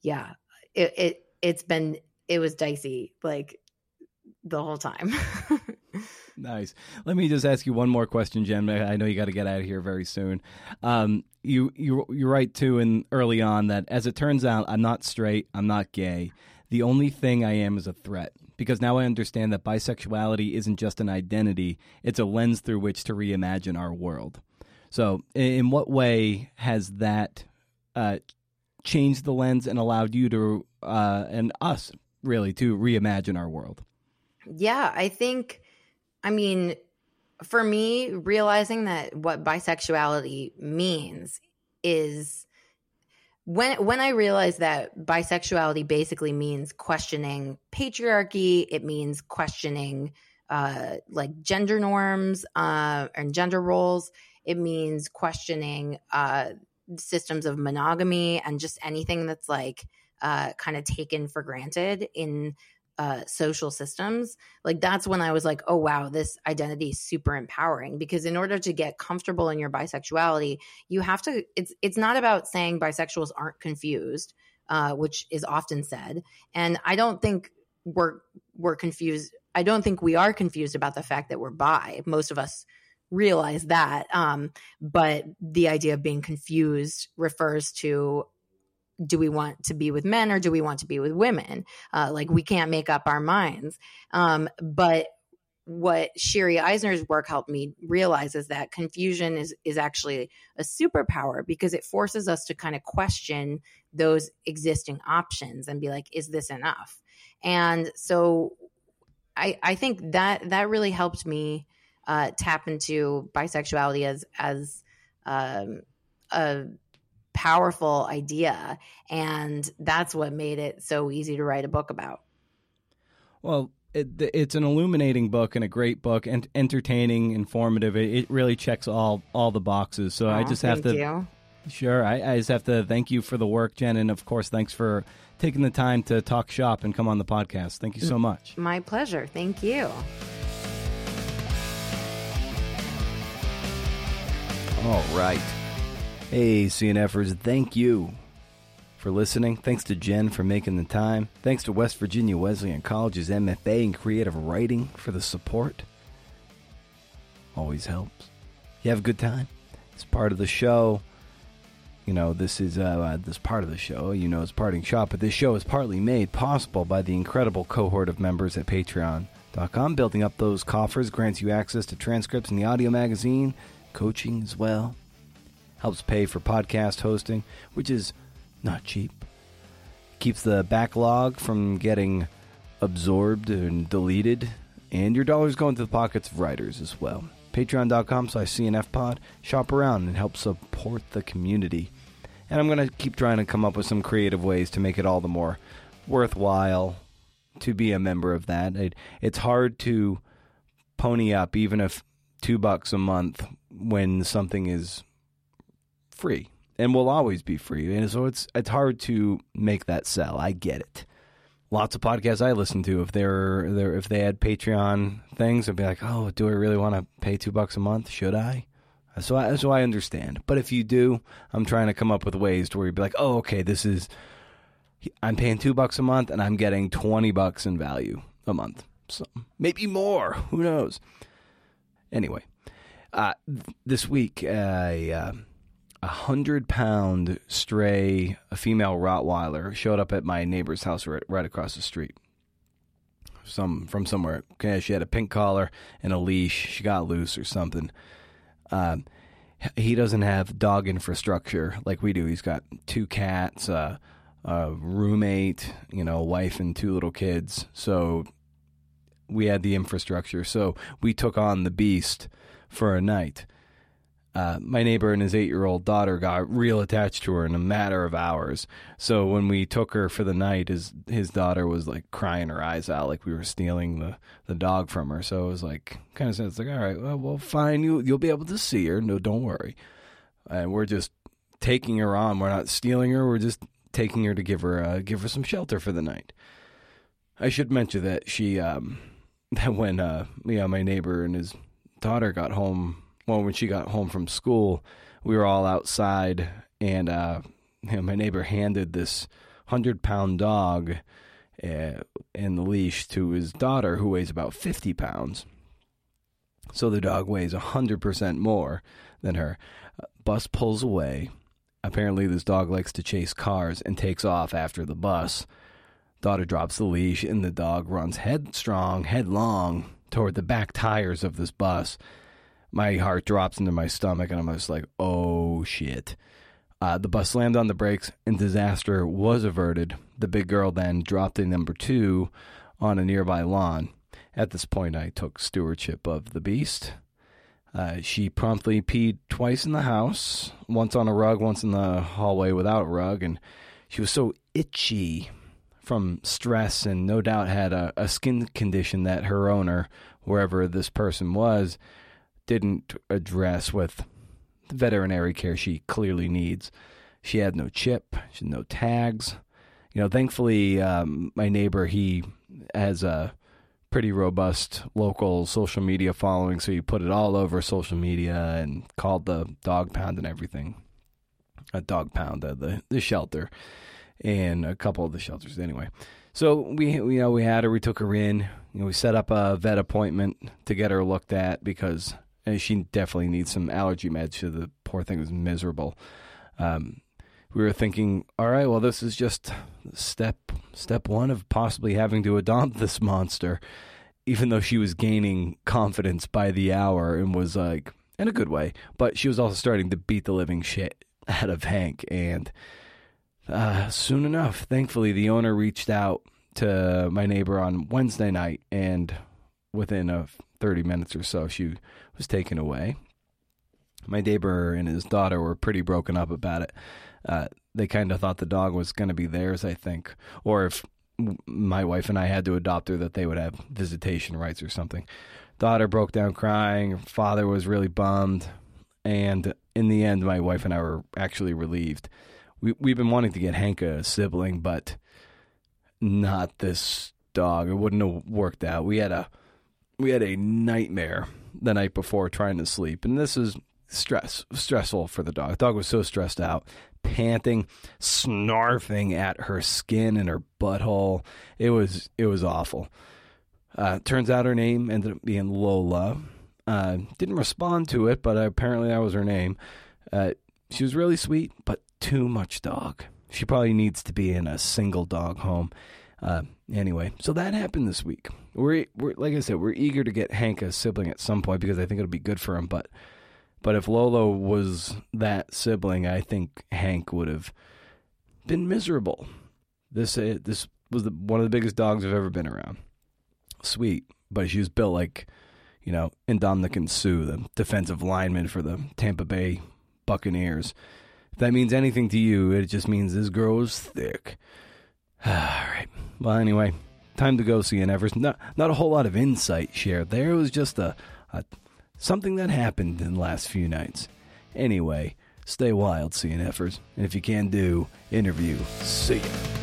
yeah, it, it it's been it was dicey like the whole time. Nice. Let me just ask you one more question, Jen. I know you got to get out of here very soon. Um, you you you're right too, and early on that as it turns out, I'm not straight. I'm not gay. The only thing I am is a threat because now I understand that bisexuality isn't just an identity; it's a lens through which to reimagine our world. So, in what way has that uh, changed the lens and allowed you to uh, and us really to reimagine our world? Yeah, I think I mean, for me, realizing that what bisexuality means is when when I realized that bisexuality basically means questioning patriarchy, it means questioning uh, like gender norms uh, and gender roles. It means questioning uh, systems of monogamy and just anything that's like uh, kind of taken for granted in uh, social systems, like that's when I was like, oh wow, this identity is super empowering. Because in order to get comfortable in your bisexuality, you have to. It's it's not about saying bisexuals aren't confused, uh, which is often said, and I don't think we're we're confused. I don't think we are confused about the fact that we're bi. Most of us realize that, um, but the idea of being confused refers to do we want to be with men or do we want to be with women? Uh, like we can't make up our minds. Um, but what Shiri Eisner's work helped me realize is that confusion is is actually a superpower because it forces us to kind of question those existing options and be like, is this enough? And so I I think that that really helped me uh, tap into bisexuality as as um, a powerful idea. And that's what made it so easy to write a book about. Well, it, it's an illuminating book and a great book and entertaining, informative. It, it really checks all all the boxes. So oh, I just have to. You. Sure, I, I just have to thank you for the work, Jen, and of course, thanks for taking the time to talk shop and come on the podcast. Thank you so much. My pleasure. Thank you. All right. Hey, CNFers, thank you for listening. Thanks to Jen for making the time. Thanks to West Virginia Wesleyan College's MFA in Creative Writing for the support. Always helps. You have a good time. It's part of the show. You know, this is uh, this part of the show. You know, it's parting shot, but this show is partly made possible by the incredible cohort of members at Patreon.com. Building up those coffers grants you access to transcripts in the audio magazine, coaching as well helps pay for podcast hosting, which is not cheap. Keeps the backlog from getting absorbed and deleted, and your dollars go into the pockets of writers as well. Patreon.com slash CNFpod. Shop around and help support the community. And I'm going to keep trying to come up with some creative ways to make it all the more worthwhile to be a member of that. It, it's hard to pony up, even if two bucks a month, when something is free and will always be free. And so it's it's hard to make that sell. I get it. Lots of podcasts I listen to, if they're, they're if they had Patreon things, I'd be like, oh, do I really want to pay two bucks a month? Should I? So I, so I understand. But if you do, I'm trying to come up with ways to where you'd be like, oh, okay, this is I'm paying two bucks a month and I'm getting twenty bucks in value a month. So maybe more. Who knows? Anyway, uh, this week I. Uh, a hundred pound stray, a female Rottweiler, showed up at my neighbor's house right, right across the street. Some from somewhere. Okay, she had a pink collar and a leash. She got loose or something. Um, he doesn't have dog infrastructure like we do. He's got two cats, uh, a roommate, you know, wife and two little kids. So we had the infrastructure. So we took on the beast for a night uh, my neighbor and his eight year old daughter got real attached to her in a matter of hours. So when we took her for the night, his his daughter was like crying her eyes out, like we were stealing the, the dog from her. So it was like kind of sense like, all right, well, well, fine, you you'll be able to see her. No, don't worry. And we're just taking her on. We're not stealing her. We're just taking her to give her uh, give her some shelter for the night. I should mention that she um, that when uh, yeah, my neighbor and his daughter got home well, when she got home from school, we were all outside, and uh, you know, my neighbor handed this hundred pound dog uh, in the leash to his daughter, who weighs about fifty pounds. So the dog weighs 100% more than her. Bus pulls away. Apparently, this dog likes to chase cars and takes off after the bus. Daughter drops the leash, and the dog runs headstrong, headlong toward the back tires of this bus. My heart drops into my stomach, and I'm just like, oh shit. Uh, the bus slammed on the brakes, and disaster was averted. The big girl then dropped a number two on a nearby lawn. At this point, I took stewardship of the beast. Uh, she promptly peed twice in the house, once on a rug, once in the hallway without rug, and she was so itchy from stress and no doubt had a, a skin condition that her owner, wherever this person was, didn't address with the veterinary care she clearly needs. She had no chip, she had no tags. You know, thankfully, um, my neighbor he has a pretty robust local social media following, so he put it all over social media and called the dog pound and everything. A dog pound, uh, the the shelter, and a couple of the shelters anyway. So we you know we had her, we took her in, you know, we set up a vet appointment to get her looked at because and she definitely needs some allergy meds. the poor thing was miserable. Um, we were thinking, all right, well, this is just step step one of possibly having to adopt this monster. Even though she was gaining confidence by the hour and was like in a good way, but she was also starting to beat the living shit out of Hank. And uh, soon enough, thankfully, the owner reached out to my neighbor on Wednesday night, and within a 30 minutes or so, she was taken away. My neighbor and his daughter were pretty broken up about it. Uh, they kind of thought the dog was going to be theirs, I think, or if my wife and I had to adopt her, that they would have visitation rights or something. Daughter broke down crying. Father was really bummed, and in the end, my wife and I were actually relieved. We we've been wanting to get Hank a sibling, but not this dog. It wouldn't have worked out. We had a we had a nightmare the night before trying to sleep, and this is stress stressful for the dog. The dog was so stressed out, panting, snarfing at her skin and her butthole. It was it was awful. Uh, turns out her name ended up being Lola. Uh, didn't respond to it, but apparently that was her name. Uh, she was really sweet, but too much dog. She probably needs to be in a single dog home. Uh, anyway, so that happened this week. We're, we're like I said, we're eager to get Hank a sibling at some point because I think it'll be good for him. But but if Lolo was that sibling, I think Hank would have been miserable. This uh, this was the, one of the biggest dogs I've ever been around. Sweet, but she was built like you know Ndamukong Suh, the defensive lineman for the Tampa Bay Buccaneers. If that means anything to you, it just means this girl was thick. All right. Well, anyway, time to go CNFers. Not not a whole lot of insight shared there. It was just a, a something that happened in the last few nights. Anyway, stay wild, CNFers, and if you can do, interview. See ya.